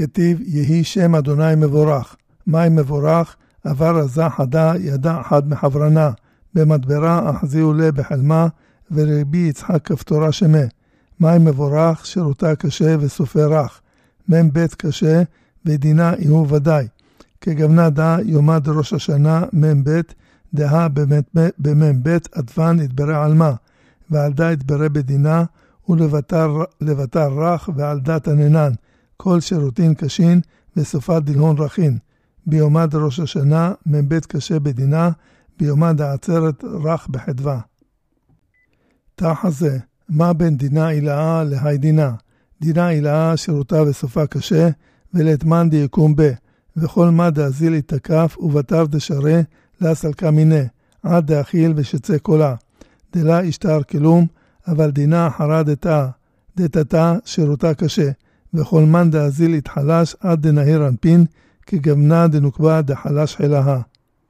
כתיב יהי שם אדוני מבורך. מים מבורך, עבר עזה חדה ידע חד מחברנה. במדברה אחזיהו לה בחלמה, ורבי יצחק כפתורה שמה. מים מבורך, שירותה קשה וסופה רך. מ"ב קשה, ודינה יהיו ודאי. כגוונה דא יומד ראש השנה מ"ב, דהה במ"ב עדפן יתברא על מה, ועל דה יתברא בדינה, ולבטר רך ועל דת עננן, כל שירותין קשין, וסופה דלהון רכין. ביומד ראש השנה, מ"ב קשה בדינה, ביומד העצרת רך בחדווה. תחזה, מה בין דינה הילאה להי דינה? דינה הילאה שירותה וסופה קשה, ולתמן יקום בה, וכל מה דאזיל יתקף, ובתר דשרה, לה סלקה מיניה, עד דאכיל ושצא קולה. דלה ישתר כלום, אבל דינה אחרה דתא, דתתה שירותה קשה, וכל מן דאזיל יתחלש עד דנהיר אנפין, כגוונה דנוקבה דחלש חילהה.